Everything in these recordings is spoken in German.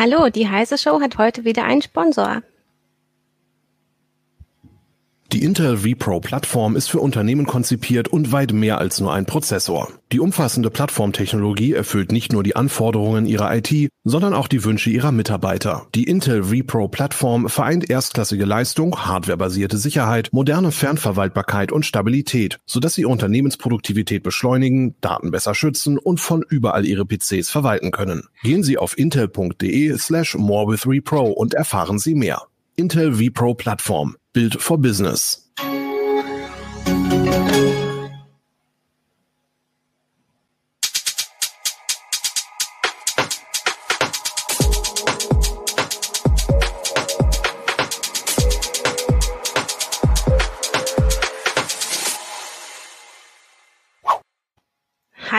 Hallo, die Heise Show hat heute wieder einen Sponsor. Die Intel vPro-Plattform ist für Unternehmen konzipiert und weit mehr als nur ein Prozessor. Die umfassende Plattformtechnologie erfüllt nicht nur die Anforderungen ihrer IT, sondern auch die Wünsche ihrer Mitarbeiter. Die Intel vPro-Plattform vereint erstklassige Leistung, hardwarebasierte Sicherheit, moderne Fernverwaltbarkeit und Stabilität, sodass sie Unternehmensproduktivität beschleunigen, Daten besser schützen und von überall ihre PCs verwalten können. Gehen Sie auf intel.de slash more with vPro und erfahren Sie mehr. Intel vPro Plattform. Build for Business.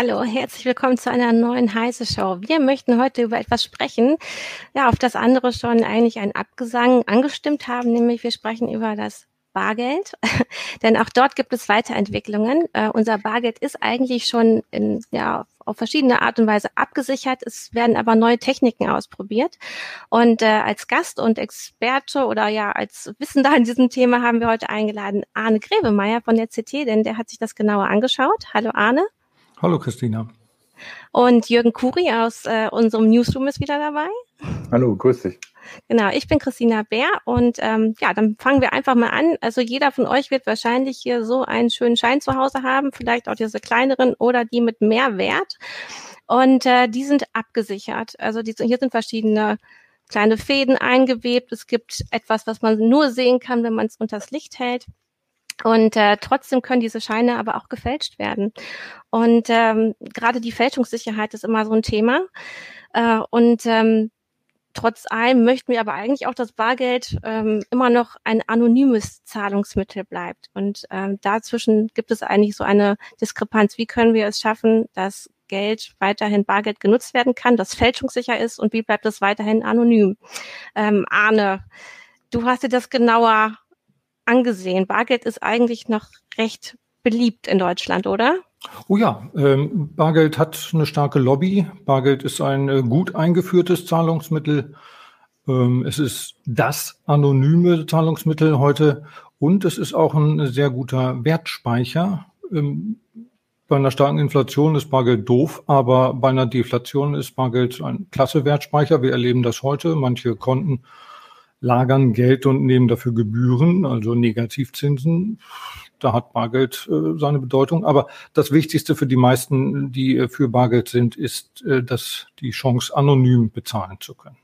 Hallo, herzlich willkommen zu einer neuen heiße Show. Wir möchten heute über etwas sprechen, ja, auf das andere schon eigentlich ein Abgesang angestimmt haben, nämlich wir sprechen über das Bargeld, denn auch dort gibt es Weiterentwicklungen. Uh, unser Bargeld ist eigentlich schon in, ja, auf verschiedene Art und Weise abgesichert. Es werden aber neue Techniken ausprobiert. Und äh, als Gast und Experte oder ja als Wissender in diesem Thema haben wir heute eingeladen Arne Grevemeier von der CT, denn der hat sich das genauer angeschaut. Hallo Arne. Hallo Christina. Und Jürgen Kuri aus äh, unserem Newsroom ist wieder dabei. Hallo, grüß dich. Genau, ich bin Christina Bär und ähm, ja, dann fangen wir einfach mal an. Also jeder von euch wird wahrscheinlich hier so einen schönen Schein zu Hause haben, vielleicht auch diese kleineren oder die mit mehr Wert. Und äh, die sind abgesichert. Also die, hier sind verschiedene kleine Fäden eingewebt. Es gibt etwas, was man nur sehen kann, wenn man es unters Licht hält. Und äh, trotzdem können diese Scheine aber auch gefälscht werden. Und ähm, gerade die Fälschungssicherheit ist immer so ein Thema. Äh, und ähm, trotz allem möchten wir aber eigentlich auch, dass Bargeld ähm, immer noch ein anonymes Zahlungsmittel bleibt. Und ähm, dazwischen gibt es eigentlich so eine Diskrepanz. Wie können wir es schaffen, dass Geld weiterhin Bargeld genutzt werden kann, das fälschungssicher ist und wie bleibt es weiterhin anonym? Ähm, Arne, du hast dir das genauer angesehen. Bargeld ist eigentlich noch recht beliebt in Deutschland, oder? Oh ja, ähm, Bargeld hat eine starke Lobby. Bargeld ist ein äh, gut eingeführtes Zahlungsmittel. Ähm, es ist das anonyme Zahlungsmittel heute und es ist auch ein sehr guter Wertspeicher. Ähm, bei einer starken Inflation ist Bargeld doof, aber bei einer Deflation ist Bargeld ein klasse Wertspeicher. Wir erleben das heute. Manche Konten lagern Geld und nehmen dafür Gebühren, also Negativzinsen. Da hat Bargeld äh, seine Bedeutung. Aber das Wichtigste für die meisten, die äh, für Bargeld sind, ist, äh, dass die Chance, anonym bezahlen zu können.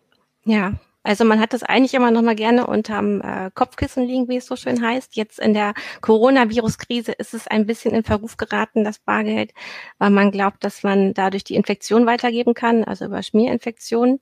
Ja, also man hat das eigentlich immer noch mal gerne unterm äh, Kopfkissen liegen, wie es so schön heißt. Jetzt in der Coronavirus-Krise ist es ein bisschen in Verruf geraten, das Bargeld, weil man glaubt, dass man dadurch die Infektion weitergeben kann, also über Schmierinfektionen.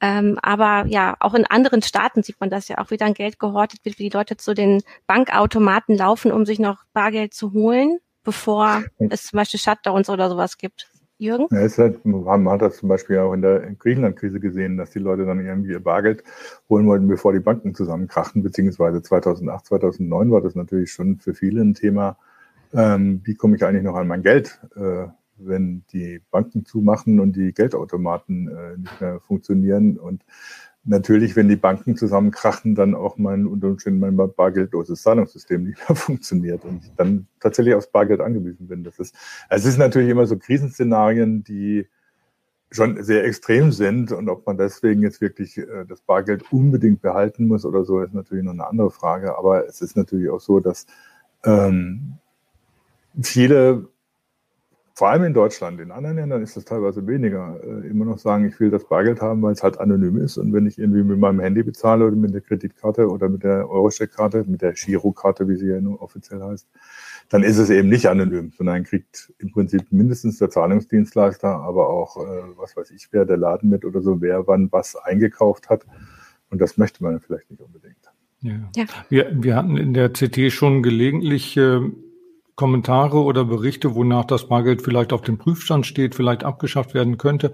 Ähm, aber ja, auch in anderen Staaten sieht man das ja auch, wie dann Geld gehortet wird, wie die Leute zu den Bankautomaten laufen, um sich noch Bargeld zu holen, bevor es zum Beispiel Shutdowns oder sowas gibt. Jürgen? Ja, ist halt, man hat das zum Beispiel auch in der Griechenland-Krise gesehen, dass die Leute dann irgendwie ihr Bargeld holen wollten, bevor die Banken zusammenkrachten, beziehungsweise 2008, 2009 war das natürlich schon für viele ein Thema, ähm, wie komme ich eigentlich noch an mein Geld? Äh, wenn die Banken zumachen und die Geldautomaten äh, nicht mehr funktionieren. Und natürlich, wenn die Banken zusammenkrachen, dann auch mein unter Umständen mein bargeldloses Zahlungssystem nicht mehr funktioniert und ich dann tatsächlich aufs Bargeld angewiesen bin. Das ist, es ist natürlich immer so Krisenszenarien, die schon sehr extrem sind und ob man deswegen jetzt wirklich äh, das Bargeld unbedingt behalten muss oder so, ist natürlich noch eine andere Frage. Aber es ist natürlich auch so, dass ähm, viele vor allem in Deutschland, in anderen Ländern ist das teilweise weniger, äh, immer noch sagen, ich will das Bargeld haben, weil es halt anonym ist. Und wenn ich irgendwie mit meinem Handy bezahle oder mit der Kreditkarte oder mit der Eurosteck-Karte, mit der Girokarte, wie sie ja nun offiziell heißt, dann ist es eben nicht anonym, sondern kriegt im Prinzip mindestens der Zahlungsdienstleister, aber auch, äh, was weiß ich, wer der Laden mit oder so, wer wann was eingekauft hat. Und das möchte man vielleicht nicht unbedingt. Ja. ja. Wir, wir hatten in der CT schon gelegentlich äh, Kommentare oder Berichte, wonach das Bargeld vielleicht auf dem Prüfstand steht, vielleicht abgeschafft werden könnte.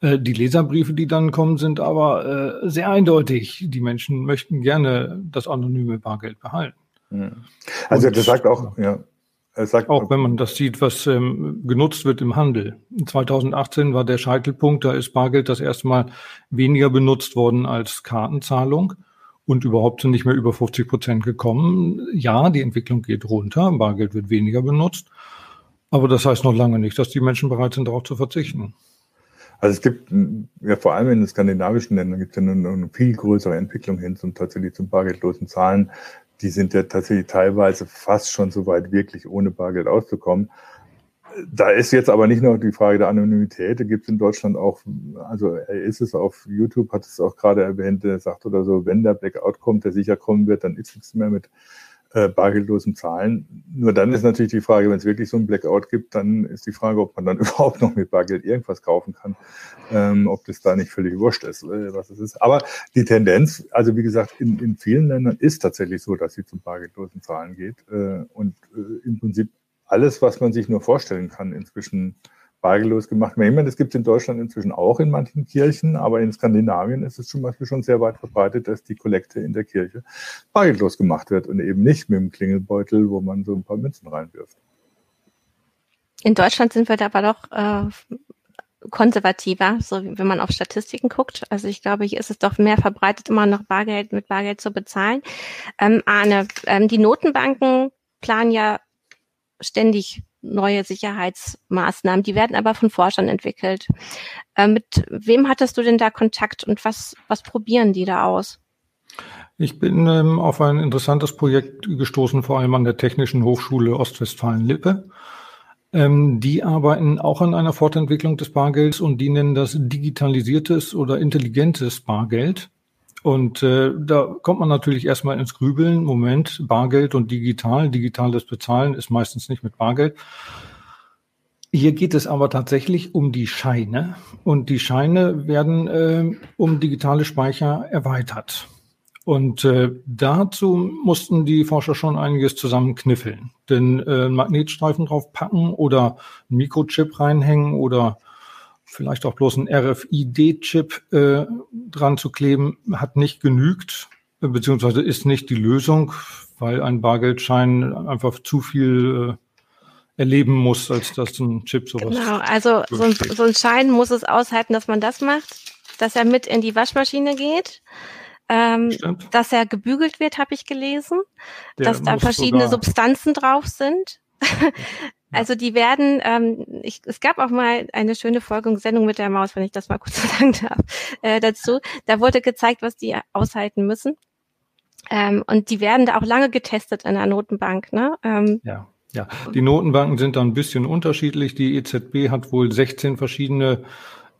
Äh, die Leserbriefe, die dann kommen, sind aber äh, sehr eindeutig. Die Menschen möchten gerne das anonyme Bargeld behalten. Also er sagt auch, ja, Sagt, auch wenn man das sieht, was ähm, genutzt wird im Handel. 2018 war der Scheitelpunkt, da ist Bargeld das erste Mal weniger benutzt worden als Kartenzahlung und überhaupt sind nicht mehr über 50 Prozent gekommen. Ja, die Entwicklung geht runter, Bargeld wird weniger benutzt, aber das heißt noch lange nicht, dass die Menschen bereit sind, darauf zu verzichten. Also es gibt ja vor allem in den skandinavischen Ländern gibt es ja eine, eine, viel größere Entwicklung hin zum tatsächlich zum bargeldlosen Zahlen. Die sind ja tatsächlich teilweise fast schon so weit, wirklich ohne Bargeld auszukommen. Da ist jetzt aber nicht nur die Frage der Anonymität, da gibt es in Deutschland auch, also er ist es auf YouTube, hat es auch gerade erwähnt, er sagt oder so, wenn der Blackout kommt, der sicher kommen wird, dann ist nichts mehr mit äh, bargeldlosen Zahlen. Nur dann ist natürlich die Frage, wenn es wirklich so ein Blackout gibt, dann ist die Frage, ob man dann überhaupt noch mit Bargeld irgendwas kaufen kann, ähm, ob das da nicht völlig wurscht ist, äh, was es ist. Aber die Tendenz, also wie gesagt, in, in vielen Ländern ist tatsächlich so, dass sie zum bargeldlosen Zahlen geht äh, und äh, im Prinzip alles, was man sich nur vorstellen kann, inzwischen bargeldlos gemacht. Ich meine, das gibt es in Deutschland inzwischen auch in manchen Kirchen, aber in Skandinavien ist es zum Beispiel schon sehr weit verbreitet, dass die Kollekte in der Kirche bargeldlos gemacht wird und eben nicht mit dem Klingelbeutel, wo man so ein paar Münzen reinwirft. In Deutschland sind wir da aber doch äh, konservativer, so wenn man auf Statistiken guckt. Also ich glaube, hier ist es doch mehr verbreitet, immer noch Bargeld mit Bargeld zu bezahlen. Ähm, Arne, ähm, die Notenbanken planen ja ständig neue Sicherheitsmaßnahmen. Die werden aber von Forschern entwickelt. Äh, mit wem hattest du denn da Kontakt und was, was probieren die da aus? Ich bin ähm, auf ein interessantes Projekt gestoßen, vor allem an der Technischen Hochschule Ostwestfalen-Lippe. Ähm, die arbeiten auch an einer Fortentwicklung des Bargelds und die nennen das digitalisiertes oder intelligentes Bargeld. Und äh, da kommt man natürlich erstmal ins Grübeln. Moment, Bargeld und digital. Digitales Bezahlen ist meistens nicht mit Bargeld. Hier geht es aber tatsächlich um die Scheine. Und die Scheine werden äh, um digitale Speicher erweitert. Und äh, dazu mussten die Forscher schon einiges zusammenkniffeln. Denn äh, Magnetstreifen drauf packen oder Mikrochip reinhängen oder vielleicht auch bloß ein RFID-Chip äh, dran zu kleben, hat nicht genügt, beziehungsweise ist nicht die Lösung, weil ein Bargeldschein einfach zu viel äh, erleben muss, als dass ein Chip sowas. Genau, also so ein, so ein, Schein muss es aushalten, dass man das macht, dass er mit in die Waschmaschine geht. Ähm, dass er gebügelt wird, habe ich gelesen, Der dass da verschiedene Substanzen drauf sind. Also die werden, ähm, ich, es gab auch mal eine schöne Folge, Sendung mit der Maus, wenn ich das mal kurz sagen darf, äh, dazu. Da wurde gezeigt, was die aushalten müssen. Ähm, und die werden da auch lange getestet in der Notenbank. Ne? Ähm, ja. Ja, die Notenbanken sind da ein bisschen unterschiedlich. Die EZB hat wohl 16 verschiedene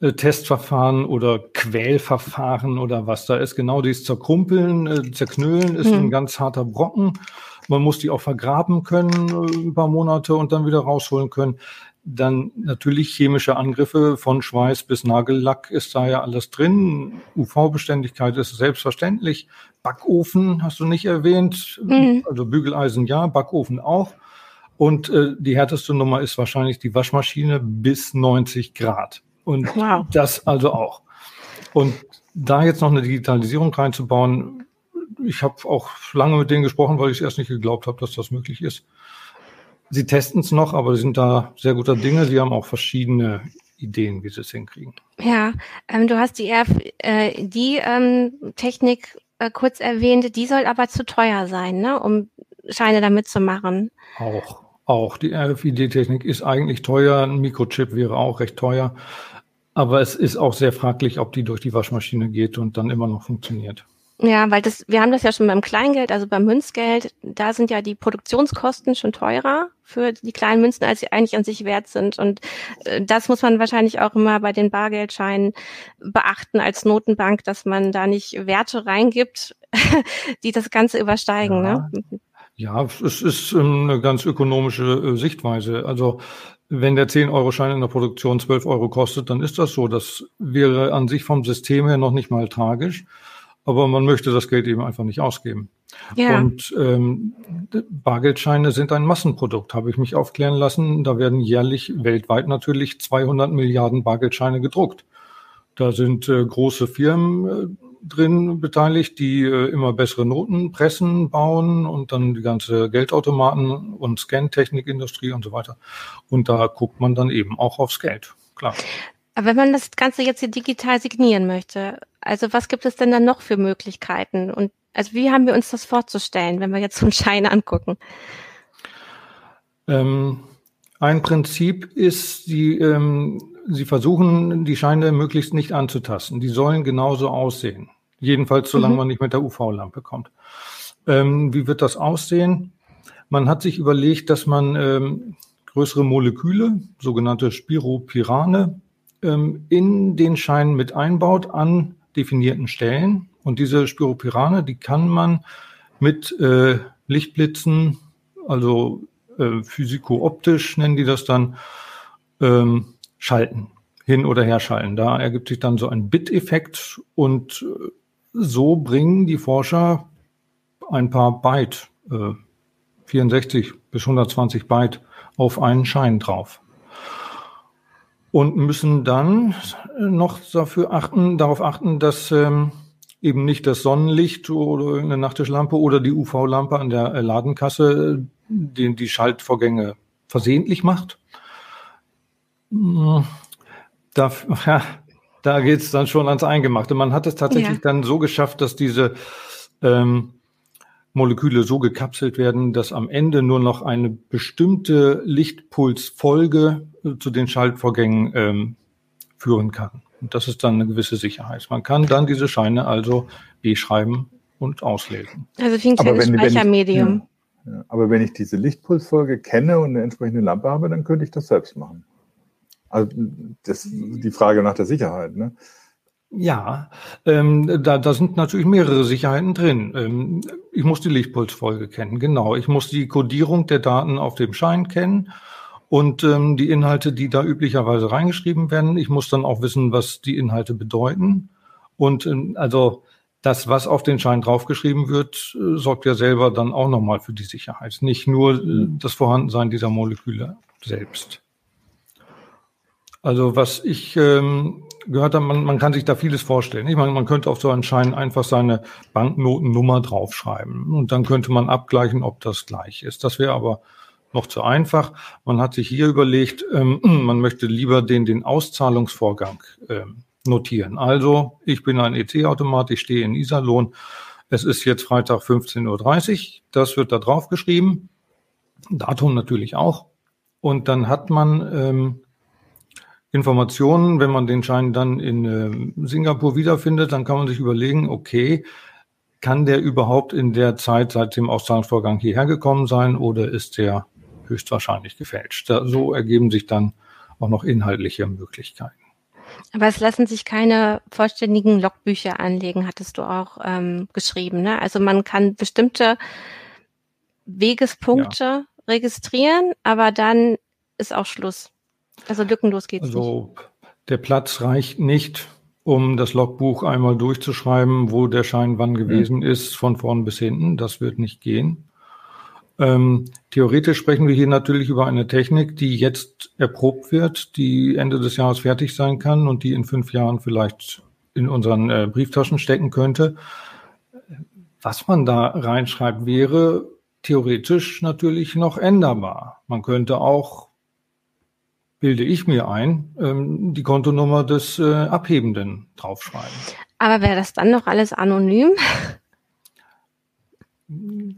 äh, Testverfahren oder Quälverfahren oder was da ist. Genau dieses Zerkrumpeln, äh, Zerknüllen ist hm. ein ganz harter Brocken. Man muss die auch vergraben können, äh, ein paar Monate und dann wieder rausholen können. Dann natürlich chemische Angriffe von Schweiß bis Nagellack ist da ja alles drin. UV-Beständigkeit ist selbstverständlich. Backofen hast du nicht erwähnt. Mhm. Also Bügeleisen ja, Backofen auch. Und äh, die härteste Nummer ist wahrscheinlich die Waschmaschine bis 90 Grad. Und wow. das also auch. Und da jetzt noch eine Digitalisierung reinzubauen, ich habe auch lange mit denen gesprochen, weil ich es erst nicht geglaubt habe, dass das möglich ist. Sie testen es noch, aber sie sind da sehr guter Dinge. Sie haben auch verschiedene Ideen, wie sie es hinkriegen. Ja, ähm, du hast die RFID-Technik ähm, äh, kurz erwähnt. Die soll aber zu teuer sein, ne, um Scheine damit zu machen. Auch, auch. Die RFID-Technik ist eigentlich teuer. Ein Mikrochip wäre auch recht teuer. Aber es ist auch sehr fraglich, ob die durch die Waschmaschine geht und dann immer noch funktioniert. Ja, weil das, wir haben das ja schon beim Kleingeld, also beim Münzgeld, da sind ja die Produktionskosten schon teurer für die kleinen Münzen, als sie eigentlich an sich wert sind. Und äh, das muss man wahrscheinlich auch immer bei den Bargeldscheinen beachten als Notenbank, dass man da nicht Werte reingibt, die das Ganze übersteigen. Ja. Ne? Ja, es ist ähm, eine ganz ökonomische äh, Sichtweise. Also wenn der 10-Euro-Schein in der Produktion 12 Euro kostet, dann ist das so. Das wäre an sich vom System her noch nicht mal tragisch aber man möchte das Geld eben einfach nicht ausgeben. Ja. Und ähm, Bargeldscheine sind ein Massenprodukt, habe ich mich aufklären lassen. Da werden jährlich weltweit natürlich 200 Milliarden Bargeldscheine gedruckt. Da sind äh, große Firmen drin beteiligt, die äh, immer bessere Notenpressen bauen und dann die ganze Geldautomaten und Scan-Technikindustrie und so weiter. Und da guckt man dann eben auch aufs Geld, klar. Aber wenn man das Ganze jetzt hier digital signieren möchte, also was gibt es denn dann noch für Möglichkeiten? Und also wie haben wir uns das vorzustellen, wenn wir jetzt so einen Schein angucken? Ähm, ein Prinzip ist, die, ähm, Sie versuchen, die Scheine möglichst nicht anzutasten. Die sollen genauso aussehen. Jedenfalls, solange mhm. man nicht mit der UV-Lampe kommt. Ähm, wie wird das aussehen? Man hat sich überlegt, dass man ähm, größere Moleküle, sogenannte Spiropirane, ähm, in den Schein mit einbaut an definierten Stellen. Und diese Spiropirane, die kann man mit äh, Lichtblitzen, also äh, physiko-optisch nennen die das dann, ähm, schalten, hin oder her schalten. Da ergibt sich dann so ein Bit-Effekt und äh, so bringen die Forscher ein paar Byte, äh, 64 bis 120 Byte auf einen Schein drauf. Und müssen dann noch dafür achten, darauf achten, dass ähm, eben nicht das Sonnenlicht oder eine Nachttischlampe oder die UV-Lampe an der äh, Ladenkasse den die Schaltvorgänge versehentlich macht. Hm, da, ja, da geht es dann schon ans Eingemachte. Man hat es tatsächlich ja. dann so geschafft, dass diese ähm, Moleküle so gekapselt werden, dass am Ende nur noch eine bestimmte Lichtpulsfolge äh, zu den Schaltvorgängen ähm, führen kann. Und das ist dann eine gewisse Sicherheit. Man kann dann diese Scheine also beschreiben und auslesen. Also wie ein kleines Speichermedium. Ja, aber wenn ich diese Lichtpulsfolge kenne und eine entsprechende Lampe habe, dann könnte ich das selbst machen. Also das ist die Frage nach der Sicherheit. Ne? Ja, ähm, da, da sind natürlich mehrere Sicherheiten drin. Ähm, ich muss die Lichtpulsfolge kennen, genau. Ich muss die Codierung der Daten auf dem Schein kennen und ähm, die Inhalte, die da üblicherweise reingeschrieben werden. Ich muss dann auch wissen, was die Inhalte bedeuten. Und ähm, also das, was auf den Schein draufgeschrieben wird, äh, sorgt ja selber dann auch nochmal für die Sicherheit. Nicht nur äh, das Vorhandensein dieser Moleküle selbst. Also was ich ähm, gehört habe, man, man kann sich da vieles vorstellen. Ich meine, man könnte auf so einen Schein einfach seine Banknotennummer draufschreiben und dann könnte man abgleichen, ob das gleich ist. Das wäre aber noch zu einfach. Man hat sich hier überlegt, ähm, man möchte lieber den, den Auszahlungsvorgang ähm, notieren. Also, ich bin ein EC-Automat, ich stehe in Iserlohn. Es ist jetzt Freitag 15.30 Uhr. Das wird da drauf geschrieben. Datum natürlich auch. Und dann hat man ähm, Informationen, wenn man den Schein dann in äh, Singapur wiederfindet, dann kann man sich überlegen, okay, kann der überhaupt in der Zeit seit dem Auszahlungsvorgang hierher gekommen sein oder ist der höchstwahrscheinlich gefälscht? Da, so ergeben sich dann auch noch inhaltliche Möglichkeiten. Aber es lassen sich keine vollständigen Logbücher anlegen, hattest du auch ähm, geschrieben. Ne? Also man kann bestimmte Wegespunkte ja. registrieren, aber dann ist auch Schluss. Also lückenlos geht es also, nicht. Der Platz reicht nicht, um das Logbuch einmal durchzuschreiben, wo der Schein wann gewesen mhm. ist, von vorn bis hinten. Das wird nicht gehen. Ähm, theoretisch sprechen wir hier natürlich über eine Technik, die jetzt erprobt wird, die Ende des Jahres fertig sein kann und die in fünf Jahren vielleicht in unseren äh, Brieftaschen stecken könnte. Was man da reinschreibt, wäre theoretisch natürlich noch änderbar. Man könnte auch, bilde ich mir ein, ähm, die Kontonummer des äh, Abhebenden draufschreiben. Aber wäre das dann noch alles anonym? Wie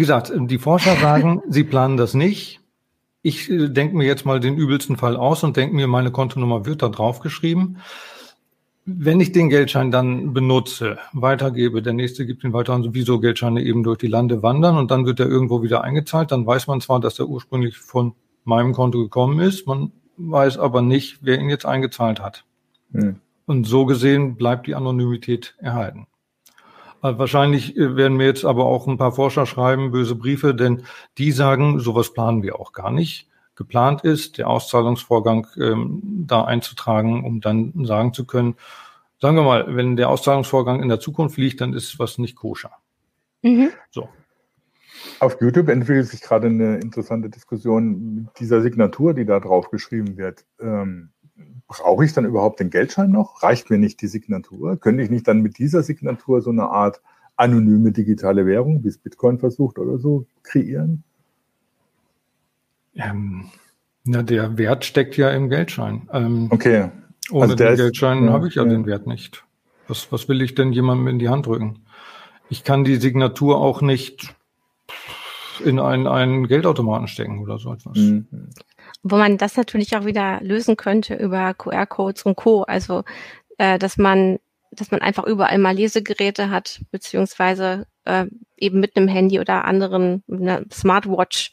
gesagt, die Forscher sagen, sie planen das nicht. Ich äh, denke mir jetzt mal den übelsten Fall aus und denke mir, meine Kontonummer wird da draufgeschrieben. Wenn ich den Geldschein dann benutze, weitergebe, der nächste gibt ihn weiter und sowieso Geldscheine eben durch die Lande wandern und dann wird er irgendwo wieder eingezahlt, dann weiß man zwar, dass er ursprünglich von meinem Konto gekommen ist, man weiß aber nicht, wer ihn jetzt eingezahlt hat. Hm. Und so gesehen bleibt die Anonymität erhalten. Äh, wahrscheinlich äh, werden mir jetzt aber auch ein paar Forscher schreiben, böse Briefe, denn die sagen, sowas planen wir auch gar nicht. Geplant ist, der Auszahlungsvorgang ähm, da einzutragen, um dann sagen zu können, sagen wir mal, wenn der Auszahlungsvorgang in der Zukunft liegt, dann ist was nicht koscher. Mhm. So. Auf YouTube entwickelt sich gerade eine interessante Diskussion mit dieser Signatur, die da drauf geschrieben wird. Ähm, brauche ich dann überhaupt den Geldschein noch? Reicht mir nicht die Signatur? Könnte ich nicht dann mit dieser Signatur so eine Art anonyme digitale Währung, wie es Bitcoin versucht oder so, kreieren? Ähm, na, der Wert steckt ja im Geldschein. Ähm, okay. Ohne also den Geldschein ja, habe ich ja, ja, den Wert nicht. Was, was will ich denn jemandem in die Hand drücken? Ich kann die Signatur auch nicht in einen, einen Geldautomaten stecken oder so etwas. Mhm. Wo man das natürlich auch wieder lösen könnte über QR-Codes und Co. Also, äh, dass man, dass man einfach überall mal Lesegeräte hat, beziehungsweise äh, eben mit einem Handy oder anderen, einer Smartwatch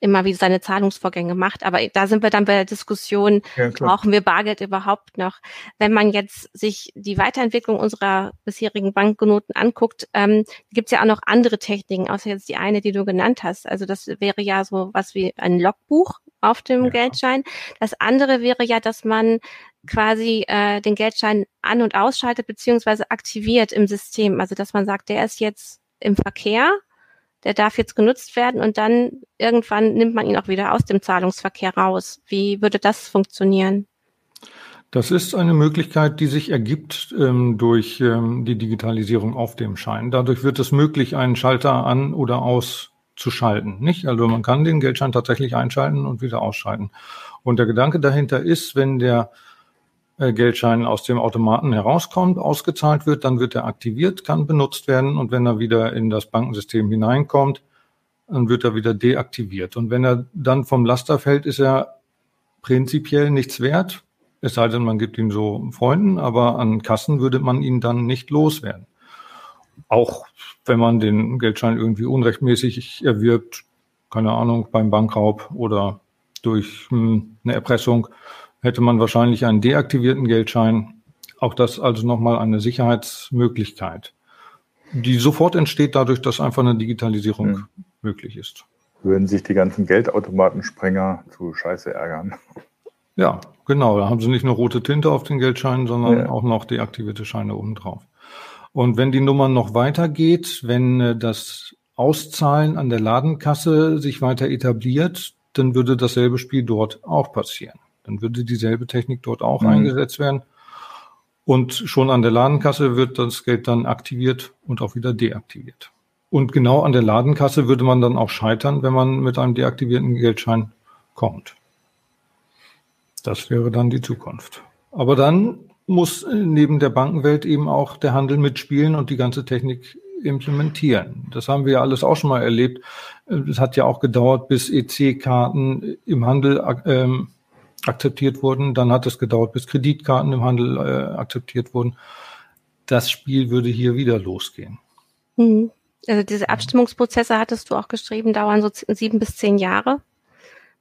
immer wieder seine Zahlungsvorgänge macht. Aber da sind wir dann bei der Diskussion, ja, brauchen wir Bargeld überhaupt noch? Wenn man jetzt sich die Weiterentwicklung unserer bisherigen Banknoten anguckt, ähm, gibt es ja auch noch andere Techniken, außer jetzt die eine, die du genannt hast. Also das wäre ja so was wie ein Logbuch auf dem ja. Geldschein. Das andere wäre ja, dass man quasi äh, den Geldschein an- und ausschaltet beziehungsweise aktiviert im System. Also dass man sagt, der ist jetzt im Verkehr der darf jetzt genutzt werden und dann irgendwann nimmt man ihn auch wieder aus dem Zahlungsverkehr raus. Wie würde das funktionieren? Das ist eine Möglichkeit, die sich ergibt ähm, durch ähm, die Digitalisierung auf dem Schein. Dadurch wird es möglich, einen Schalter an oder auszuschalten. Nicht? Also man kann den Geldschein tatsächlich einschalten und wieder ausschalten. Und der Gedanke dahinter ist, wenn der äh, Geldschein aus dem Automaten herauskommt, ausgezahlt wird, dann wird er aktiviert, kann benutzt werden und wenn er wieder in das Bankensystem hineinkommt, dann wird er wieder deaktiviert. Und wenn er dann vom Laster fällt, ist er prinzipiell nichts wert, es sei denn, man gibt ihn so Freunden, aber an Kassen würde man ihn dann nicht loswerden. Auch wenn man den Geldschein irgendwie unrechtmäßig erwirbt, keine Ahnung, beim Bankraub oder durch hm, eine Erpressung, hätte man wahrscheinlich einen deaktivierten Geldschein. Auch das also nochmal eine Sicherheitsmöglichkeit, die sofort entsteht dadurch, dass einfach eine Digitalisierung hm. möglich ist. Würden sich die ganzen Geldautomatensprenger zu Scheiße ärgern. Ja, genau. Da haben sie nicht nur rote Tinte auf den Geldscheinen, sondern ja. auch noch deaktivierte Scheine obendrauf. Und wenn die Nummer noch weitergeht, wenn äh, das Auszahlen an der Ladenkasse sich weiter etabliert, dann würde dasselbe Spiel dort auch passieren. Dann würde dieselbe Technik dort auch mhm. eingesetzt werden. Und schon an der Ladenkasse wird das Geld dann aktiviert und auch wieder deaktiviert. Und genau an der Ladenkasse würde man dann auch scheitern, wenn man mit einem deaktivierten Geldschein kommt. Das wäre dann die Zukunft. Aber dann muss neben der Bankenwelt eben auch der Handel mitspielen und die ganze Technik implementieren. Das haben wir ja alles auch schon mal erlebt. Es hat ja auch gedauert, bis EC-Karten im Handel ähm, akzeptiert wurden. Dann hat es gedauert, bis Kreditkarten im Handel äh, akzeptiert wurden. Das Spiel würde hier wieder losgehen. Mhm. Also diese Abstimmungsprozesse hattest du auch geschrieben, dauern so sieben bis zehn Jahre,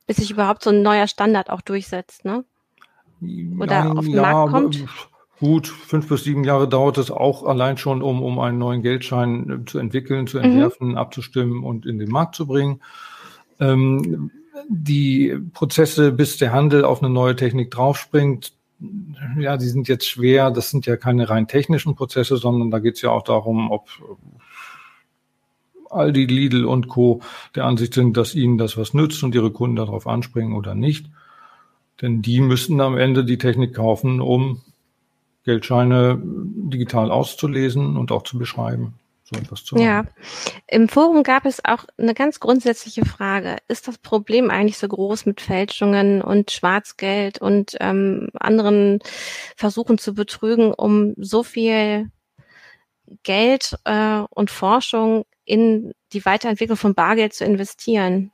bis sich überhaupt so ein neuer Standard auch durchsetzt, ne? Oder Nein, auf den ja, Markt kommt. Gut, fünf bis sieben Jahre dauert es auch allein schon, um, um einen neuen Geldschein äh, zu entwickeln, zu mhm. entwerfen, mhm. abzustimmen und in den Markt zu bringen. Ähm, die Prozesse, bis der Handel auf eine neue Technik draufspringt, ja, die sind jetzt schwer. Das sind ja keine rein technischen Prozesse, sondern da geht es ja auch darum, ob Aldi, Lidl und Co. der Ansicht sind, dass ihnen das was nützt und ihre Kunden darauf anspringen oder nicht. Denn die müssen am Ende die Technik kaufen, um Geldscheine digital auszulesen und auch zu beschreiben so etwas zu machen. Ja, im Forum gab es auch eine ganz grundsätzliche Frage. Ist das Problem eigentlich so groß mit Fälschungen und Schwarzgeld und ähm, anderen Versuchen zu betrügen, um so viel Geld äh, und Forschung in die Weiterentwicklung von Bargeld zu investieren?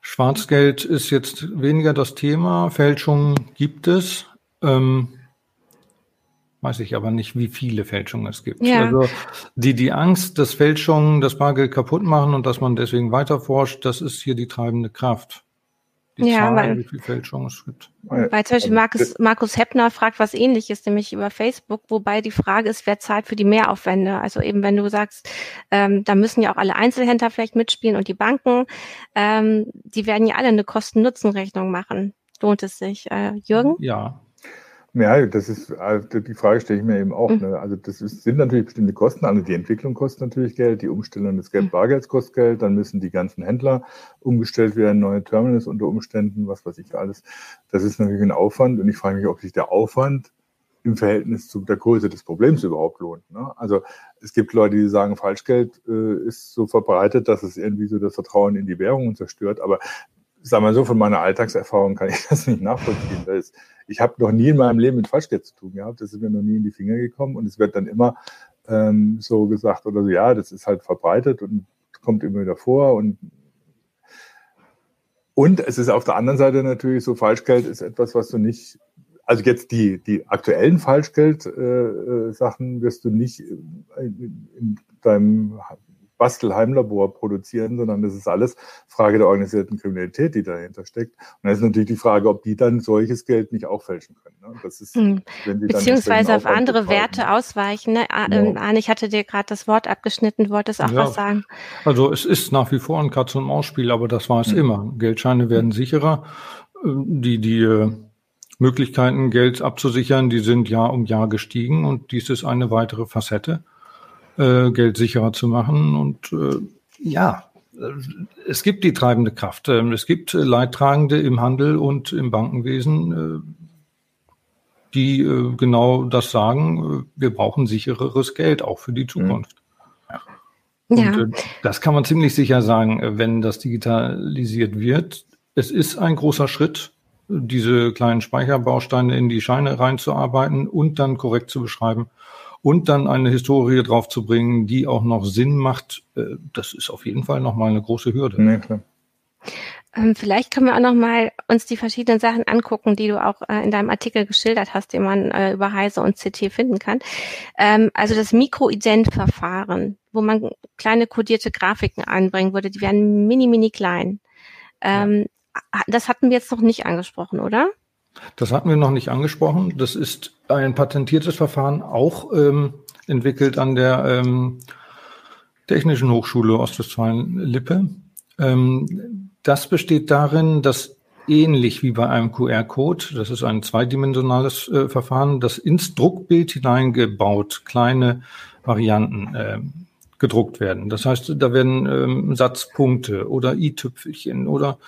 Schwarzgeld ist jetzt weniger das Thema. Fälschungen gibt es. Ähm, Weiß ich aber nicht, wie viele Fälschungen es gibt. Ja. Also die, die Angst, dass Fälschungen das Bargeld kaputt machen und dass man deswegen weiter forscht, das ist hier die treibende Kraft. Die ja, Zahl, weil, wie viele Fälschungen es gibt. Weil zum Beispiel Markus, Markus Heppner fragt was ähnliches, nämlich über Facebook, wobei die Frage ist, wer zahlt für die Mehraufwände? Also eben, wenn du sagst, ähm, da müssen ja auch alle Einzelhändler vielleicht mitspielen und die Banken, ähm, die werden ja alle eine Kosten-Nutzen-Rechnung machen. Lohnt es sich? Äh, Jürgen? Ja, Ja, das ist, also die Frage stelle ich mir eben auch. Mhm. Ne? Also das ist, sind natürlich bestimmte Kosten. Also die Entwicklung kostet natürlich Geld, die Umstellung des Geld, mhm. Bargelds kostet Geld, dann müssen die ganzen Händler umgestellt werden, neue Terminals unter Umständen, was weiß ich alles. Das ist natürlich ein Aufwand und ich frage mich, ob sich der Aufwand im Verhältnis zu der Größe des Problems überhaupt lohnt. Ne? Also es gibt Leute, die sagen, Falschgeld äh, ist so verbreitet, dass es irgendwie so das Vertrauen in die Währungen zerstört. Aber sag mal so, von meiner Alltagserfahrung kann ich das nicht nachvollziehen. Das ich habe noch nie in meinem Leben mit Falschgeld zu tun gehabt. Das ist mir noch nie in die Finger gekommen. Und es wird dann immer ähm, so gesagt oder so, ja, das ist halt verbreitet und kommt immer wieder vor. Und, und es ist auf der anderen Seite natürlich so, Falschgeld ist etwas, was du nicht, also jetzt die, die aktuellen Falschgeld-Sachen äh, äh wirst du nicht in, in deinem Bastelheimlabor produzieren, sondern das ist alles Frage der organisierten Kriminalität, die dahinter steckt. Und dann ist natürlich die Frage, ob die dann solches Geld nicht auch fälschen können. Ne? Das ist, hm. Beziehungsweise auf andere betreiben. Werte ausweichen. Ne? Genau. Arne, ich hatte dir gerade das Wort abgeschnitten, du wolltest auch ja. was sagen. Also es ist nach wie vor ein Katz- und Maus-Spiel, aber das war es hm. immer. Geldscheine werden sicherer. Die, die äh, Möglichkeiten, Geld abzusichern, die sind Jahr um Jahr gestiegen und dies ist eine weitere Facette äh, Geld sicherer zu machen. Und äh, ja, es gibt die treibende Kraft. Ähm, es gibt Leidtragende im Handel und im Bankenwesen, äh, die äh, genau das sagen. Äh, wir brauchen sichereres Geld auch für die mhm. Zukunft. Ja. Und ja. das kann man ziemlich sicher sagen, wenn das digitalisiert wird. Es ist ein großer Schritt, diese kleinen Speicherbausteine in die Scheine reinzuarbeiten und dann korrekt zu beschreiben und dann eine Historie draufzubringen, die auch noch Sinn macht, äh, das ist auf jeden Fall nochmal eine große Hürde. Nee, klar. Ähm, vielleicht können wir auch noch mal uns die verschiedenen Sachen angucken, die du auch äh, in deinem Artikel geschildert hast, die man äh, über Heise und CT finden kann. Ähm, also das Mikroident-Verfahren, wo man kleine kodierte Grafiken einbringen würde, die werden mini, mini klein. Ähm, ja. Das hatten wir jetzt noch nicht angesprochen, oder? Das hatten wir noch nicht angesprochen. Das ist ein patentiertes Verfahren, auch ähm, entwickelt an der ähm, Technischen Hochschule Ostwestfalen-Lippe. Ähm, das besteht darin, dass ähnlich wie bei einem QR-Code, das ist ein zweidimensionales äh, Verfahren, dass ins Druckbild hineingebaut kleine Varianten äh, gedruckt werden. Das heißt, da werden ähm, Satzpunkte oder i-Tüpfelchen oder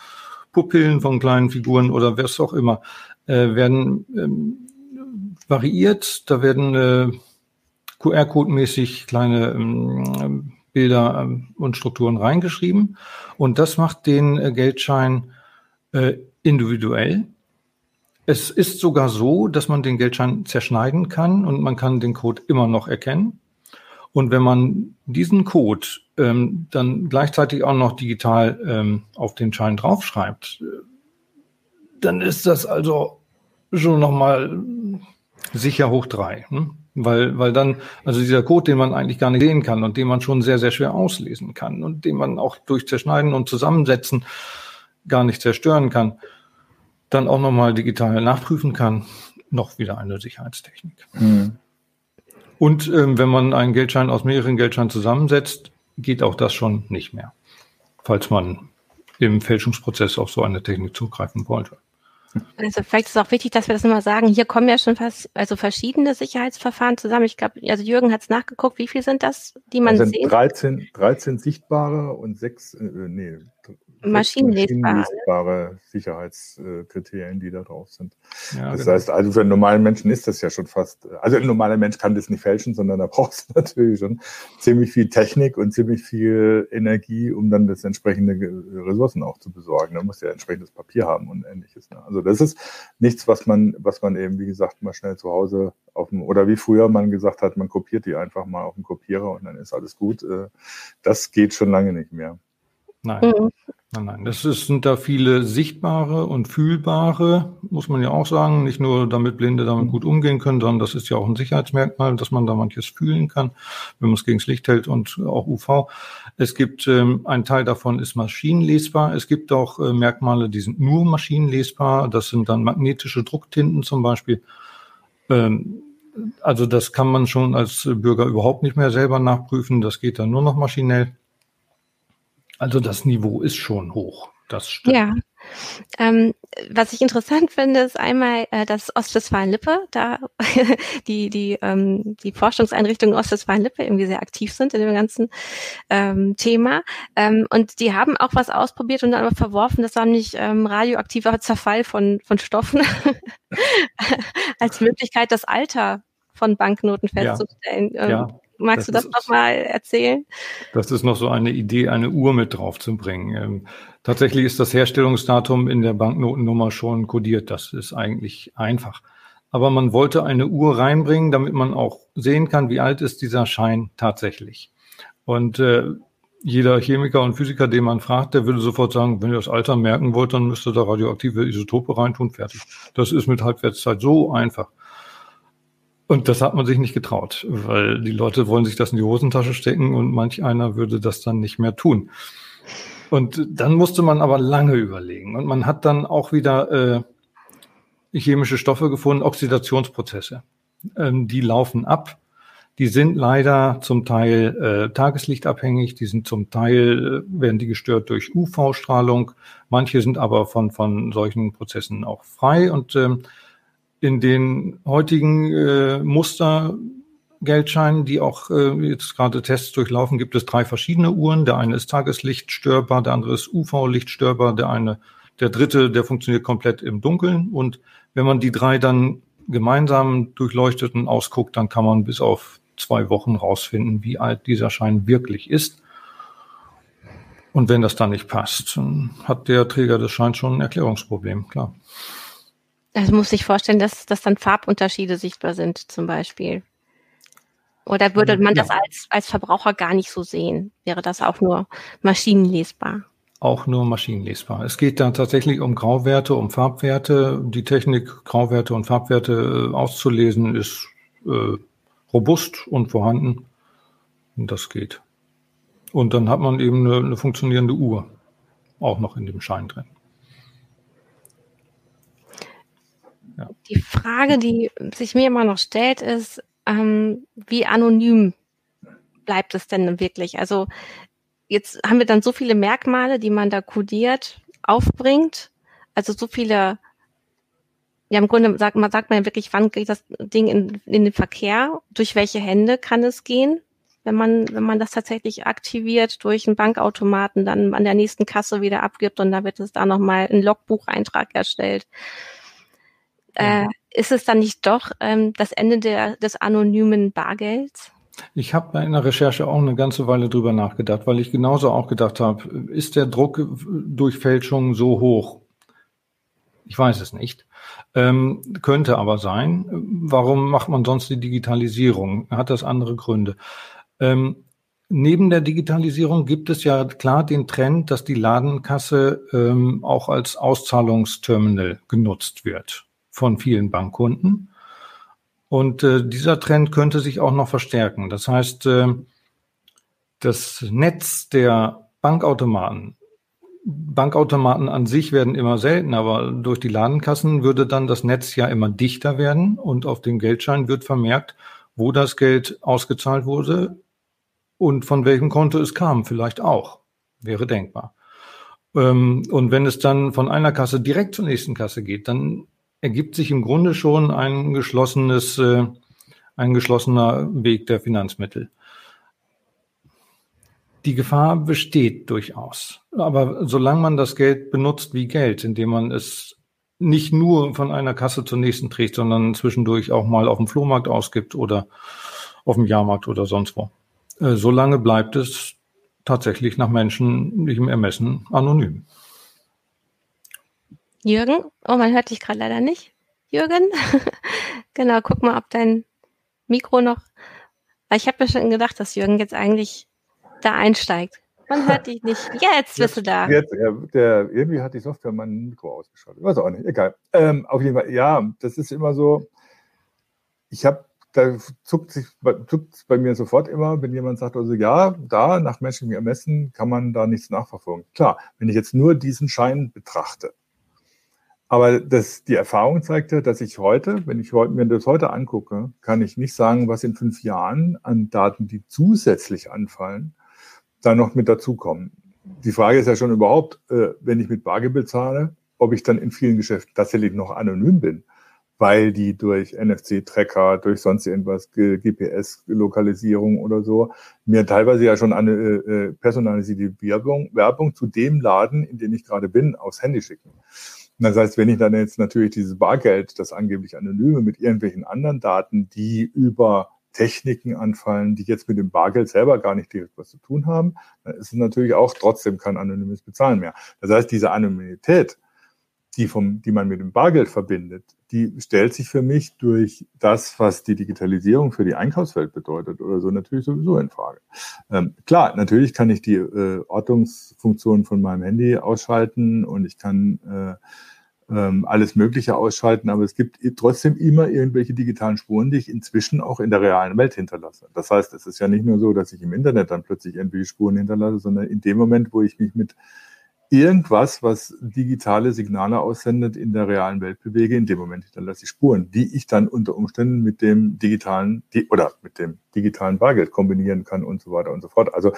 Pupillen von kleinen Figuren oder was auch immer äh, werden ähm, variiert. Da werden äh, QR-Code-mäßig kleine ähm, Bilder ähm, und Strukturen reingeschrieben. Und das macht den äh, Geldschein äh, individuell. Es ist sogar so, dass man den Geldschein zerschneiden kann und man kann den Code immer noch erkennen. Und wenn man diesen Code ähm, dann gleichzeitig auch noch digital ähm, auf den Schein draufschreibt, äh, dann ist das also schon nochmal sicher hoch drei. Hm? Weil, weil dann, also dieser Code, den man eigentlich gar nicht sehen kann und den man schon sehr, sehr schwer auslesen kann und den man auch durch Zerschneiden und Zusammensetzen gar nicht zerstören kann, dann auch nochmal digital nachprüfen kann, noch wieder eine Sicherheitstechnik. Mhm. Und ähm, wenn man einen Geldschein aus mehreren Geldscheinen zusammensetzt, geht auch das schon nicht mehr, falls man im Fälschungsprozess auf so eine Technik zugreifen wollte. Also vielleicht ist es auch wichtig, dass wir das nochmal sagen. Hier kommen ja schon fast also verschiedene Sicherheitsverfahren zusammen. Ich glaube, also Jürgen hat es nachgeguckt. Wie viel sind das, die man also sehen? 13, 13 sichtbare und sechs, äh, nee, maschinenlesbare, maschinenlesbare Sicherheitskriterien, die da drauf sind. Ja, das genau. heißt, also für einen normalen Menschen ist das ja schon fast, also ein normaler Mensch kann das nicht fälschen, sondern da brauchst du natürlich schon ziemlich viel Technik und ziemlich viel Energie, um dann das entsprechende Ressourcen auch zu besorgen. Da muss ja entsprechendes Papier haben und ähnliches. Ne? Also das ist nichts, was man, was man eben, wie gesagt, mal schnell zu Hause auf dem, oder wie früher man gesagt hat, man kopiert die einfach mal auf dem Kopierer und dann ist alles gut. Äh, das geht schon lange nicht mehr. Nein. Mhm. Nein, nein. Das ist, sind da viele sichtbare und fühlbare, muss man ja auch sagen. Nicht nur damit Blinde damit gut umgehen können, sondern das ist ja auch ein Sicherheitsmerkmal, dass man da manches fühlen kann, wenn man es gegen das Licht hält und auch UV. Es gibt ähm, ein Teil davon ist maschinenlesbar. Es gibt auch äh, Merkmale, die sind nur maschinenlesbar. Das sind dann magnetische Drucktinten zum Beispiel. Ähm, also das kann man schon als Bürger überhaupt nicht mehr selber nachprüfen. Das geht dann nur noch maschinell. Also das Niveau ist schon hoch. Das stimmt. Ja, Ähm, was ich interessant finde, ist einmal äh, das Ostwestfalen-Lippe, da die, die, ähm, die Forschungseinrichtungen Ostwestfalen-Lippe irgendwie sehr aktiv sind in dem ganzen ähm, Thema. Ähm, und die haben auch was ausprobiert und dann aber verworfen, das war nämlich ähm, radioaktiver Zerfall von, von Stoffen als Möglichkeit, das Alter von Banknoten festzustellen. Ja. Ähm, ja. Magst das du das nochmal erzählen? Das ist noch so eine Idee, eine Uhr mit drauf zu bringen. Ähm, tatsächlich ist das Herstellungsdatum in der Banknotennummer schon kodiert. Das ist eigentlich einfach. Aber man wollte eine Uhr reinbringen, damit man auch sehen kann, wie alt ist dieser Schein tatsächlich. Und äh, jeder Chemiker und Physiker, den man fragt, der würde sofort sagen, wenn ihr das Alter merken wollt, dann müsst ihr da radioaktive Isotope reintun, fertig. Das ist mit Halbwertszeit so einfach. Und das hat man sich nicht getraut, weil die Leute wollen sich das in die Hosentasche stecken und manch einer würde das dann nicht mehr tun. Und dann musste man aber lange überlegen. Und man hat dann auch wieder äh, chemische Stoffe gefunden, Oxidationsprozesse. Ähm, die laufen ab. Die sind leider zum Teil äh, tageslichtabhängig, die sind zum Teil, äh, werden die gestört durch UV-Strahlung. Manche sind aber von, von solchen Prozessen auch frei. Und ähm, in den heutigen äh, Mustergeldscheinen, die auch äh, jetzt gerade Tests durchlaufen, gibt es drei verschiedene Uhren. Der eine ist Tageslichtstörbar, der andere ist UV-Lichtstörbar, der eine, der dritte, der funktioniert komplett im Dunkeln. Und wenn man die drei dann gemeinsam durchleuchtet und ausguckt, dann kann man bis auf zwei Wochen rausfinden, wie alt dieser Schein wirklich ist. Und wenn das dann nicht passt, dann hat der Träger des Scheins schon ein Erklärungsproblem, klar. Also muss ich vorstellen, dass, dass dann Farbunterschiede sichtbar sind, zum Beispiel. Oder würde man ja. das als, als Verbraucher gar nicht so sehen? Wäre das auch nur maschinenlesbar? Auch nur maschinenlesbar. Es geht dann tatsächlich um Grauwerte, um Farbwerte. Die Technik, Grauwerte und Farbwerte äh, auszulesen, ist äh, robust und vorhanden. Und das geht. Und dann hat man eben eine, eine funktionierende Uhr auch noch in dem Schein drin. Die Frage, die sich mir immer noch stellt, ist, ähm, wie anonym bleibt es denn wirklich? Also jetzt haben wir dann so viele Merkmale, die man da kodiert, aufbringt. Also so viele, ja im Grunde sagt man, sagt man ja wirklich, wann geht das Ding in, in den Verkehr? Durch welche Hände kann es gehen? Wenn man, wenn man das tatsächlich aktiviert durch einen Bankautomaten, dann an der nächsten Kasse wieder abgibt und da wird es da nochmal ein Logbucheintrag erstellt äh, ist es dann nicht doch ähm, das Ende der, des anonymen Bargelds? Ich habe bei einer Recherche auch eine ganze Weile drüber nachgedacht, weil ich genauso auch gedacht habe, ist der Druck durch Fälschung so hoch? Ich weiß es nicht. Ähm, könnte aber sein. Warum macht man sonst die Digitalisierung? Hat das andere Gründe? Ähm, neben der Digitalisierung gibt es ja klar den Trend, dass die Ladenkasse ähm, auch als Auszahlungsterminal genutzt wird von vielen Bankkunden. Und äh, dieser Trend könnte sich auch noch verstärken. Das heißt, äh, das Netz der Bankautomaten, Bankautomaten an sich werden immer seltener, aber durch die Ladenkassen würde dann das Netz ja immer dichter werden und auf dem Geldschein wird vermerkt, wo das Geld ausgezahlt wurde und von welchem Konto es kam, vielleicht auch. Wäre denkbar. Ähm, und wenn es dann von einer Kasse direkt zur nächsten Kasse geht, dann ergibt sich im Grunde schon ein geschlossenes, äh, ein geschlossener Weg der Finanzmittel. Die Gefahr besteht durchaus. Aber solange man das Geld benutzt wie Geld, indem man es nicht nur von einer Kasse zur nächsten trägt, sondern zwischendurch auch mal auf dem Flohmarkt ausgibt oder auf dem Jahrmarkt oder sonst wo. Äh, solange bleibt es tatsächlich nach menschlichem Ermessen anonym. Jürgen, oh, man hört dich gerade leider nicht. Jürgen, genau, guck mal, ob dein Mikro noch. Ich habe mir schon gedacht, dass Jürgen jetzt eigentlich da einsteigt. Man hört dich nicht. Jetzt bist du da. Jetzt, ja, der, irgendwie hat die Software mein Mikro ausgeschaltet. Weiß auch nicht, egal. Ähm, auf jeden Fall, ja, das ist immer so. Ich habe, da zuckt sich zuckt bei mir sofort immer, wenn jemand sagt, also ja, da nach menschlichem Ermessen kann man da nichts nachverfolgen. Klar, wenn ich jetzt nur diesen Schein betrachte, aber das, die Erfahrung zeigte, dass ich heute, wenn ich heute, mir das heute angucke, kann ich nicht sagen, was in fünf Jahren an Daten, die zusätzlich anfallen, da noch mit dazukommen. Die Frage ist ja schon überhaupt, äh, wenn ich mit Bargeld bezahle, ob ich dann in vielen Geschäften tatsächlich noch anonym bin, weil die durch NFC-Tracker, durch sonst irgendwas, GPS-Lokalisierung oder so, mir teilweise ja schon eine äh, personalisierte Werbung, Werbung zu dem Laden, in dem ich gerade bin, aufs Handy schicken. Das heißt, wenn ich dann jetzt natürlich dieses Bargeld, das angeblich anonyme, mit irgendwelchen anderen Daten, die über Techniken anfallen, die jetzt mit dem Bargeld selber gar nicht direkt was zu tun haben, dann ist es natürlich auch trotzdem kein anonymes Bezahlen mehr. Das heißt, diese Anonymität, die, vom, die man mit dem Bargeld verbindet, die stellt sich für mich durch das, was die Digitalisierung für die Einkaufswelt bedeutet oder so, natürlich sowieso in Frage. Ähm, klar, natürlich kann ich die äh, Ortungsfunktion von meinem Handy ausschalten und ich kann äh, ähm, alles Mögliche ausschalten, aber es gibt trotzdem immer irgendwelche digitalen Spuren, die ich inzwischen auch in der realen Welt hinterlasse. Das heißt, es ist ja nicht nur so, dass ich im Internet dann plötzlich irgendwelche Spuren hinterlasse, sondern in dem Moment, wo ich mich mit irgendwas, was digitale Signale aussendet, in der realen Welt bewege, in dem Moment hinterlasse ich Spuren, die ich dann unter Umständen mit dem digitalen oder mit dem digitalen Bargeld kombinieren kann und so weiter und so fort. Also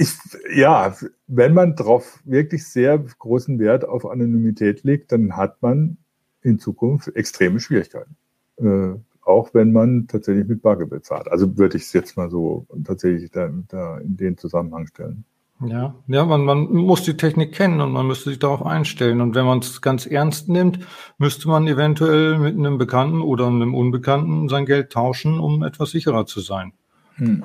ich, ja, wenn man darauf wirklich sehr großen Wert auf Anonymität legt, dann hat man in Zukunft extreme Schwierigkeiten. Äh, auch wenn man tatsächlich mit Bargeld bezahlt. Also würde ich es jetzt mal so tatsächlich da, da in den Zusammenhang stellen. Ja, ja, man, man muss die Technik kennen und man müsste sich darauf einstellen. Und wenn man es ganz ernst nimmt, müsste man eventuell mit einem Bekannten oder einem Unbekannten sein Geld tauschen, um etwas sicherer zu sein. Hm.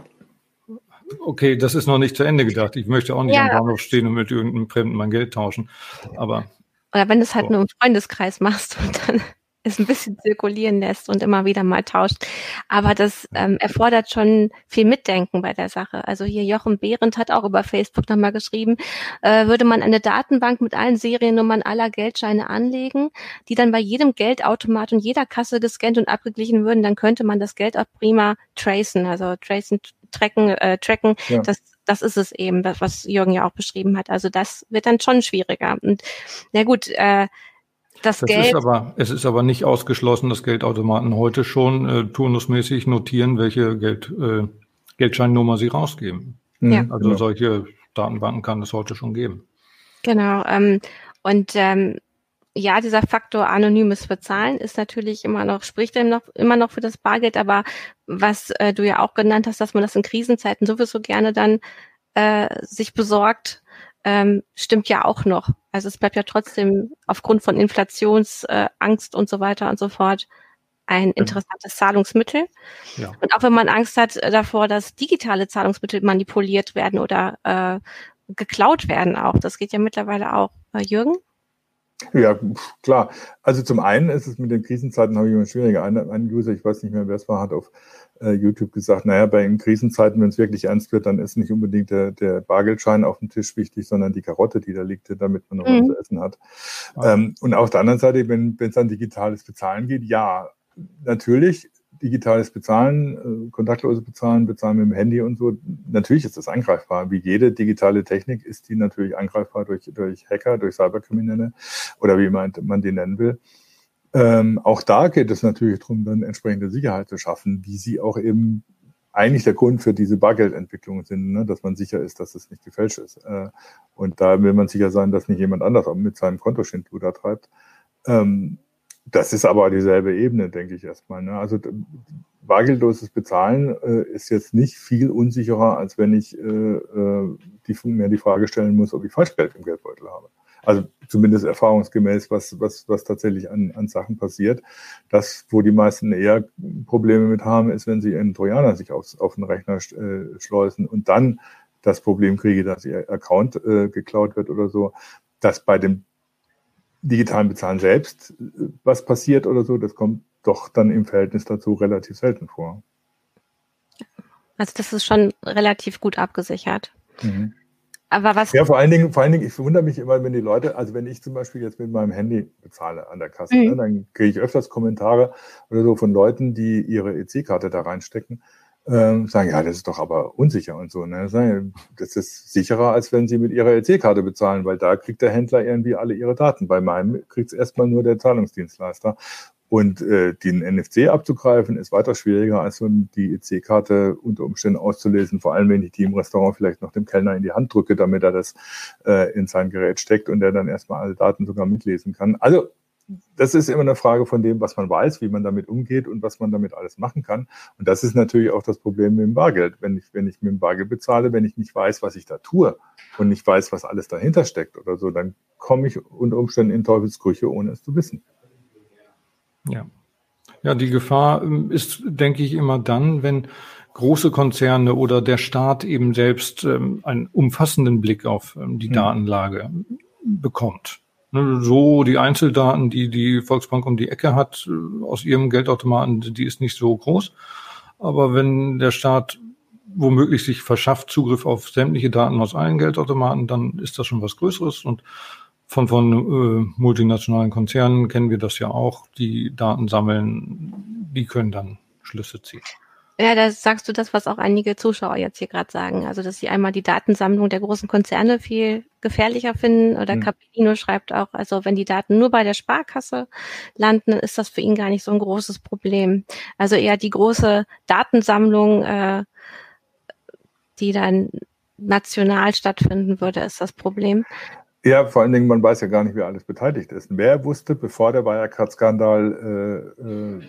Okay, das ist noch nicht zu Ende gedacht. Ich möchte auch nicht ja. am Bahnhof stehen und mit irgendeinem Fremden mein Geld tauschen. Aber. Oder wenn du es halt so. nur im Freundeskreis machst und dann es ein bisschen zirkulieren lässt und immer wieder mal tauscht. Aber das ähm, erfordert schon viel Mitdenken bei der Sache. Also hier Jochen Behrendt hat auch über Facebook nochmal geschrieben, äh, würde man eine Datenbank mit allen Seriennummern aller Geldscheine anlegen, die dann bei jedem Geldautomat und jeder Kasse gescannt und abgeglichen würden, dann könnte man das Geld auch prima tracen, also tracen, tracken, äh, tracken. Ja. Das, das ist es eben, das, was Jürgen ja auch beschrieben hat. Also das wird dann schon schwieriger. Und na gut, äh, das, das Geld. Ist aber, es ist aber nicht ausgeschlossen, dass Geldautomaten heute schon äh, turnusmäßig notieren, welche Geld, äh, Geldscheinnummer sie rausgeben. Mhm. Ja. Also genau. solche Datenbanken kann es heute schon geben. Genau. Ähm, und ähm, ja, dieser Faktor anonymes Bezahlen ist natürlich immer noch, spricht noch, immer noch für das Bargeld, aber was äh, du ja auch genannt hast, dass man das in Krisenzeiten sowieso gerne dann äh, sich besorgt, ähm, stimmt ja auch noch. Also es bleibt ja trotzdem aufgrund von Inflationsangst äh, und so weiter und so fort ein interessantes Zahlungsmittel. Ja. Und auch wenn man Angst hat äh, davor, dass digitale Zahlungsmittel manipuliert werden oder äh, geklaut werden auch. Das geht ja mittlerweile auch. Äh, Jürgen? Ja, klar. Also zum einen ist es mit den Krisenzeiten, habe ich immer schwieriger. Ein, ein User, ich weiß nicht mehr, wer es war, hat auf äh, YouTube gesagt, naja, bei den Krisenzeiten, wenn es wirklich ernst wird, dann ist nicht unbedingt der, der Bargeldschein auf dem Tisch wichtig, sondern die Karotte, die da liegt, damit man noch mhm. was zu essen hat. Ja. Ähm, und auf der anderen Seite, wenn es an digitales Bezahlen geht, ja, natürlich digitales Bezahlen, äh, kontaktloses Bezahlen, Bezahlen mit dem Handy und so, natürlich ist das angreifbar. Wie jede digitale Technik ist die natürlich angreifbar durch, durch Hacker, durch Cyberkriminelle oder wie man, man die nennen will. Ähm, auch da geht es natürlich darum, dann entsprechende Sicherheit zu schaffen, wie sie auch eben eigentlich der Grund für diese Bargeldentwicklung sind, ne? dass man sicher ist, dass es nicht gefälscht ist. Äh, und da will man sicher sein, dass nicht jemand anders mit seinem Konto Schindluder treibt. Ähm, das ist aber dieselbe Ebene, denke ich erstmal. Ne? Also bargeldloses Bezahlen äh, ist jetzt nicht viel unsicherer, als wenn ich äh, äh, die, mir die Frage stellen muss, ob ich Falschgeld im Geldbeutel habe. Also zumindest erfahrungsgemäß, was, was, was tatsächlich an, an Sachen passiert. Das, wo die meisten eher Probleme mit haben, ist, wenn sie einen Trojaner sich aufs, auf den Rechner äh, schleusen und dann das Problem kriege, dass ihr Account äh, geklaut wird oder so. dass bei dem digitalen Bezahlen selbst was passiert oder so, das kommt doch dann im Verhältnis dazu relativ selten vor. Also das ist schon relativ gut abgesichert. Mhm. Aber was? Ja, vor allen Dingen, vor allen Dingen, ich wundere mich immer, wenn die Leute, also wenn ich zum Beispiel jetzt mit meinem Handy bezahle an der Kasse, mhm. ne, dann kriege ich öfters Kommentare oder so von Leuten, die ihre EC-Karte da reinstecken ähm, sagen, ja, das ist doch aber unsicher und so. Ne? Das ist sicherer, als wenn Sie mit Ihrer EC-Karte bezahlen, weil da kriegt der Händler irgendwie alle Ihre Daten. Bei meinem kriegt es erstmal nur der Zahlungsdienstleister. Und äh, den NFC abzugreifen, ist weiter schwieriger, als so die EC-Karte unter Umständen auszulesen, vor allem wenn ich die im Restaurant vielleicht noch dem Kellner in die Hand drücke, damit er das äh, in sein Gerät steckt und der dann erstmal alle Daten sogar mitlesen kann. Also das ist immer eine Frage von dem, was man weiß, wie man damit umgeht und was man damit alles machen kann. Und das ist natürlich auch das Problem mit dem Bargeld. Wenn ich, wenn ich mit dem Bargeld bezahle, wenn ich nicht weiß, was ich da tue und nicht weiß, was alles dahinter steckt oder so, dann komme ich unter Umständen in Teufelsküche, ohne es zu wissen. Ja. Ja, die Gefahr ähm, ist, denke ich, immer dann, wenn große Konzerne oder der Staat eben selbst ähm, einen umfassenden Blick auf ähm, die hm. Datenlage bekommt. Ne, so die Einzeldaten, die die Volksbank um die Ecke hat äh, aus ihrem Geldautomaten, die ist nicht so groß. Aber wenn der Staat womöglich sich verschafft Zugriff auf sämtliche Daten aus allen Geldautomaten, dann ist das schon was Größeres und von, von äh, multinationalen Konzernen kennen wir das ja auch, die Daten sammeln, die können dann Schlüsse ziehen. Ja, da sagst du das, was auch einige Zuschauer jetzt hier gerade sagen. Also, dass sie einmal die Datensammlung der großen Konzerne viel gefährlicher finden. Oder mhm. Capellino schreibt auch, also wenn die Daten nur bei der Sparkasse landen, dann ist das für ihn gar nicht so ein großes Problem. Also eher die große Datensammlung, äh, die dann national stattfinden würde, ist das Problem. Ja, vor allen Dingen, man weiß ja gar nicht, wer alles beteiligt ist. Wer wusste, bevor der Wirecard-Skandal äh, äh,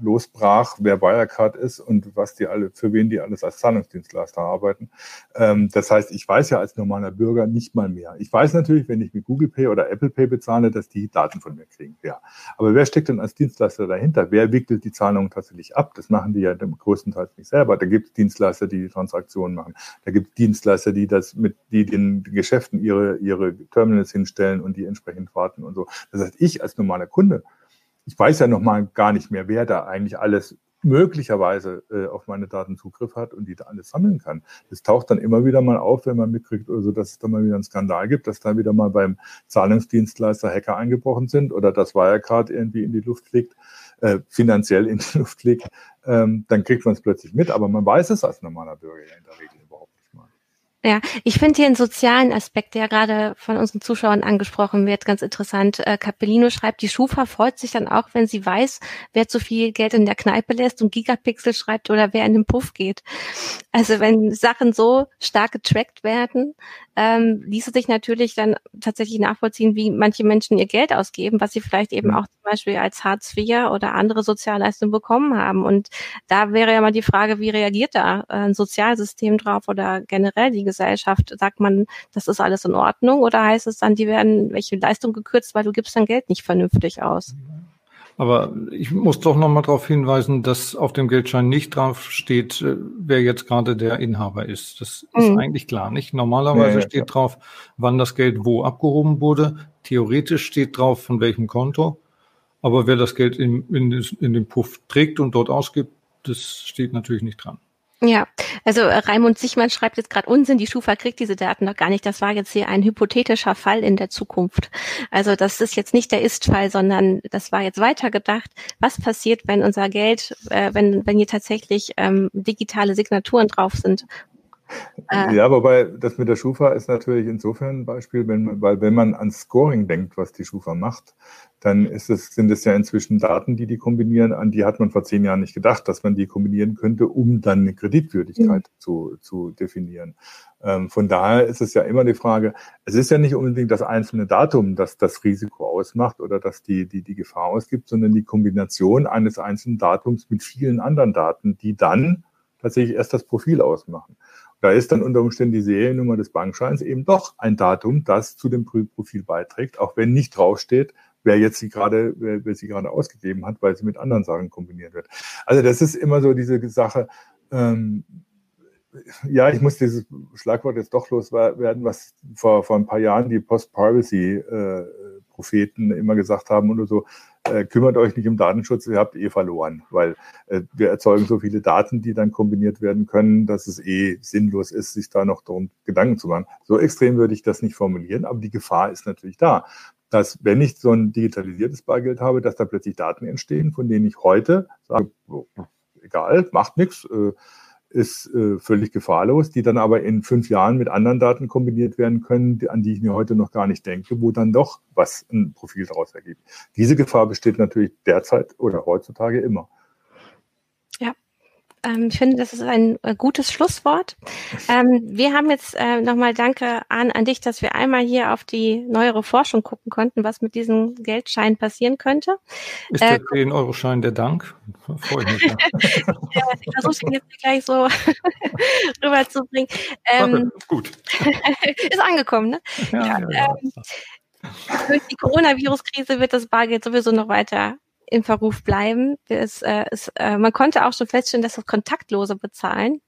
losbrach, wer Wirecard ist und was die alle, für wen die alles als Zahlungsdienstleister arbeiten. Ähm, das heißt, ich weiß ja als normaler Bürger nicht mal mehr. Ich weiß natürlich, wenn ich mit Google Pay oder Apple Pay bezahle, dass die Daten von mir kriegen. Ja. Aber wer steckt denn als Dienstleister dahinter? Wer wickelt die Zahlungen tatsächlich ab? Das machen die ja größtenteils nicht selber. Da gibt es Dienstleister, die die Transaktionen machen. Da gibt es Dienstleister, die das mit, die den Geschäften ihre, ihre Terminals hinstellen und die entsprechend warten und so. Das heißt, ich als normaler Kunde ich weiß ja noch mal gar nicht mehr, wer da eigentlich alles möglicherweise äh, auf meine Daten Zugriff hat und die da alles sammeln kann. Das taucht dann immer wieder mal auf, wenn man mitkriegt, also dass es da mal wieder einen Skandal gibt, dass da wieder mal beim Zahlungsdienstleister Hacker eingebrochen sind oder das Wirecard irgendwie in die Luft fliegt, äh, finanziell in die Luft fliegt, ähm, dann kriegt man es plötzlich mit, aber man weiß es als normaler Bürger ja in der Regel ja, ich finde hier einen sozialen Aspekt, der gerade von unseren Zuschauern angesprochen wird, ganz interessant. Äh, Capellino schreibt, die Schufa freut sich dann auch, wenn sie weiß, wer zu viel Geld in der Kneipe lässt und Gigapixel schreibt oder wer in den Puff geht. Also wenn Sachen so stark getrackt werden, ähm, ließe sich natürlich dann tatsächlich nachvollziehen, wie manche Menschen ihr Geld ausgeben, was sie vielleicht eben mhm. auch zum Beispiel als Hartz IV oder andere Sozialleistungen bekommen haben. Und da wäre ja mal die Frage, wie reagiert da äh, ein Sozialsystem drauf oder generell die Gesellschaft? Sagt man, das ist alles in Ordnung oder heißt es dann, die werden welche Leistung gekürzt, weil du gibst dein Geld nicht vernünftig aus? Aber ich muss doch nochmal darauf hinweisen, dass auf dem Geldschein nicht drauf steht, äh, wer jetzt gerade der Inhaber ist. Das mhm. ist eigentlich klar, nicht? Normalerweise ja, ja, steht drauf, wann das Geld wo abgehoben wurde. Theoretisch steht drauf, von welchem Konto. Aber wer das Geld in, in, in den Puff trägt und dort ausgibt, das steht natürlich nicht dran. Ja, also äh, Raimund Sichmann schreibt jetzt gerade Unsinn, die Schufa kriegt diese Daten noch gar nicht. Das war jetzt hier ein hypothetischer Fall in der Zukunft. Also das ist jetzt nicht der Ist-Fall, sondern das war jetzt weitergedacht. Was passiert, wenn unser Geld, äh, wenn, wenn hier tatsächlich ähm, digitale Signaturen drauf sind. Ja, wobei das mit der Schufa ist natürlich insofern ein Beispiel, wenn, weil wenn man an Scoring denkt, was die Schufa macht, dann es, sind es ja inzwischen Daten, die die kombinieren, an die hat man vor zehn Jahren nicht gedacht, dass man die kombinieren könnte, um dann eine Kreditwürdigkeit mhm. zu, zu definieren. Ähm, von daher ist es ja immer die Frage, es ist ja nicht unbedingt das einzelne Datum, das das Risiko ausmacht oder das die, die, die Gefahr ausgibt, sondern die Kombination eines einzelnen Datums mit vielen anderen Daten, die dann tatsächlich erst das Profil ausmachen. Da ist dann unter Umständen die Seriennummer des Bankscheins eben doch ein Datum, das zu dem Profil beiträgt, auch wenn nicht draufsteht, wer jetzt sie gerade, wer, wer sie gerade ausgegeben hat, weil sie mit anderen Sachen kombiniert wird. Also das ist immer so diese Sache. Ähm, ja, ich muss dieses Schlagwort jetzt doch loswerden, was vor, vor ein paar Jahren die Post-Privacy-Propheten äh, immer gesagt haben oder so, äh, kümmert euch nicht um Datenschutz, ihr habt eh verloren, weil äh, wir erzeugen so viele Daten, die dann kombiniert werden können, dass es eh sinnlos ist, sich da noch darum Gedanken zu machen. So extrem würde ich das nicht formulieren, aber die Gefahr ist natürlich da, dass wenn ich so ein digitalisiertes Bargeld habe, dass da plötzlich Daten entstehen, von denen ich heute sage, egal, macht nichts. Äh, ist äh, völlig gefahrlos, die dann aber in fünf Jahren mit anderen Daten kombiniert werden können, die, an die ich mir heute noch gar nicht denke, wo dann doch was ein Profil daraus ergibt. Diese Gefahr besteht natürlich derzeit oder heutzutage immer. Ähm, ich finde, das ist ein äh, gutes Schlusswort. Ähm, wir haben jetzt äh, nochmal Danke an, an dich, dass wir einmal hier auf die neuere Forschung gucken konnten, was mit diesem Geldschein passieren könnte. Ist der äh, 10-Euro-Schein der Dank? Freue ich mich. Ja. ich versuche ihn jetzt gleich so rüberzubringen. Ähm, gut. ist angekommen, ne? Ja, ja, ja, ähm, durch die Coronavirus-Krise wird das Bargeld sowieso noch weiter im Verruf bleiben. Es, äh, es, äh, man konnte auch schon feststellen, dass das kontaktlose Bezahlen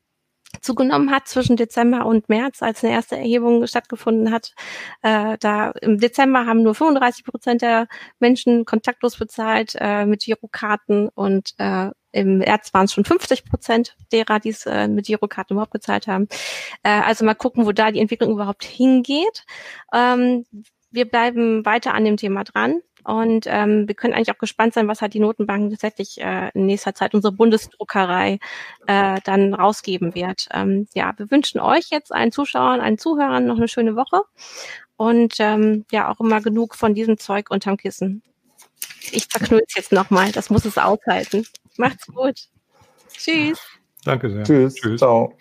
zugenommen hat zwischen Dezember und März, als eine erste Erhebung stattgefunden hat. Äh, da im Dezember haben nur 35 Prozent der Menschen kontaktlos bezahlt äh, mit Girokarten und äh, im März waren es schon 50 Prozent derer, die es äh, mit Girokarten überhaupt gezahlt haben. Äh, also mal gucken, wo da die Entwicklung überhaupt hingeht. Ähm, wir bleiben weiter an dem Thema dran. Und ähm, wir können eigentlich auch gespannt sein, was halt die Notenbank tatsächlich äh, in nächster Zeit unsere Bundesdruckerei äh, dann rausgeben wird. Ähm, ja, wir wünschen euch jetzt allen Zuschauern, allen Zuhörern noch eine schöne Woche und ähm, ja auch immer genug von diesem Zeug unterm Kissen. Ich zerknüll's jetzt nochmal, das muss es aushalten. Macht's gut. Tschüss. Danke sehr. Tschüss. Tschüss. Ciao.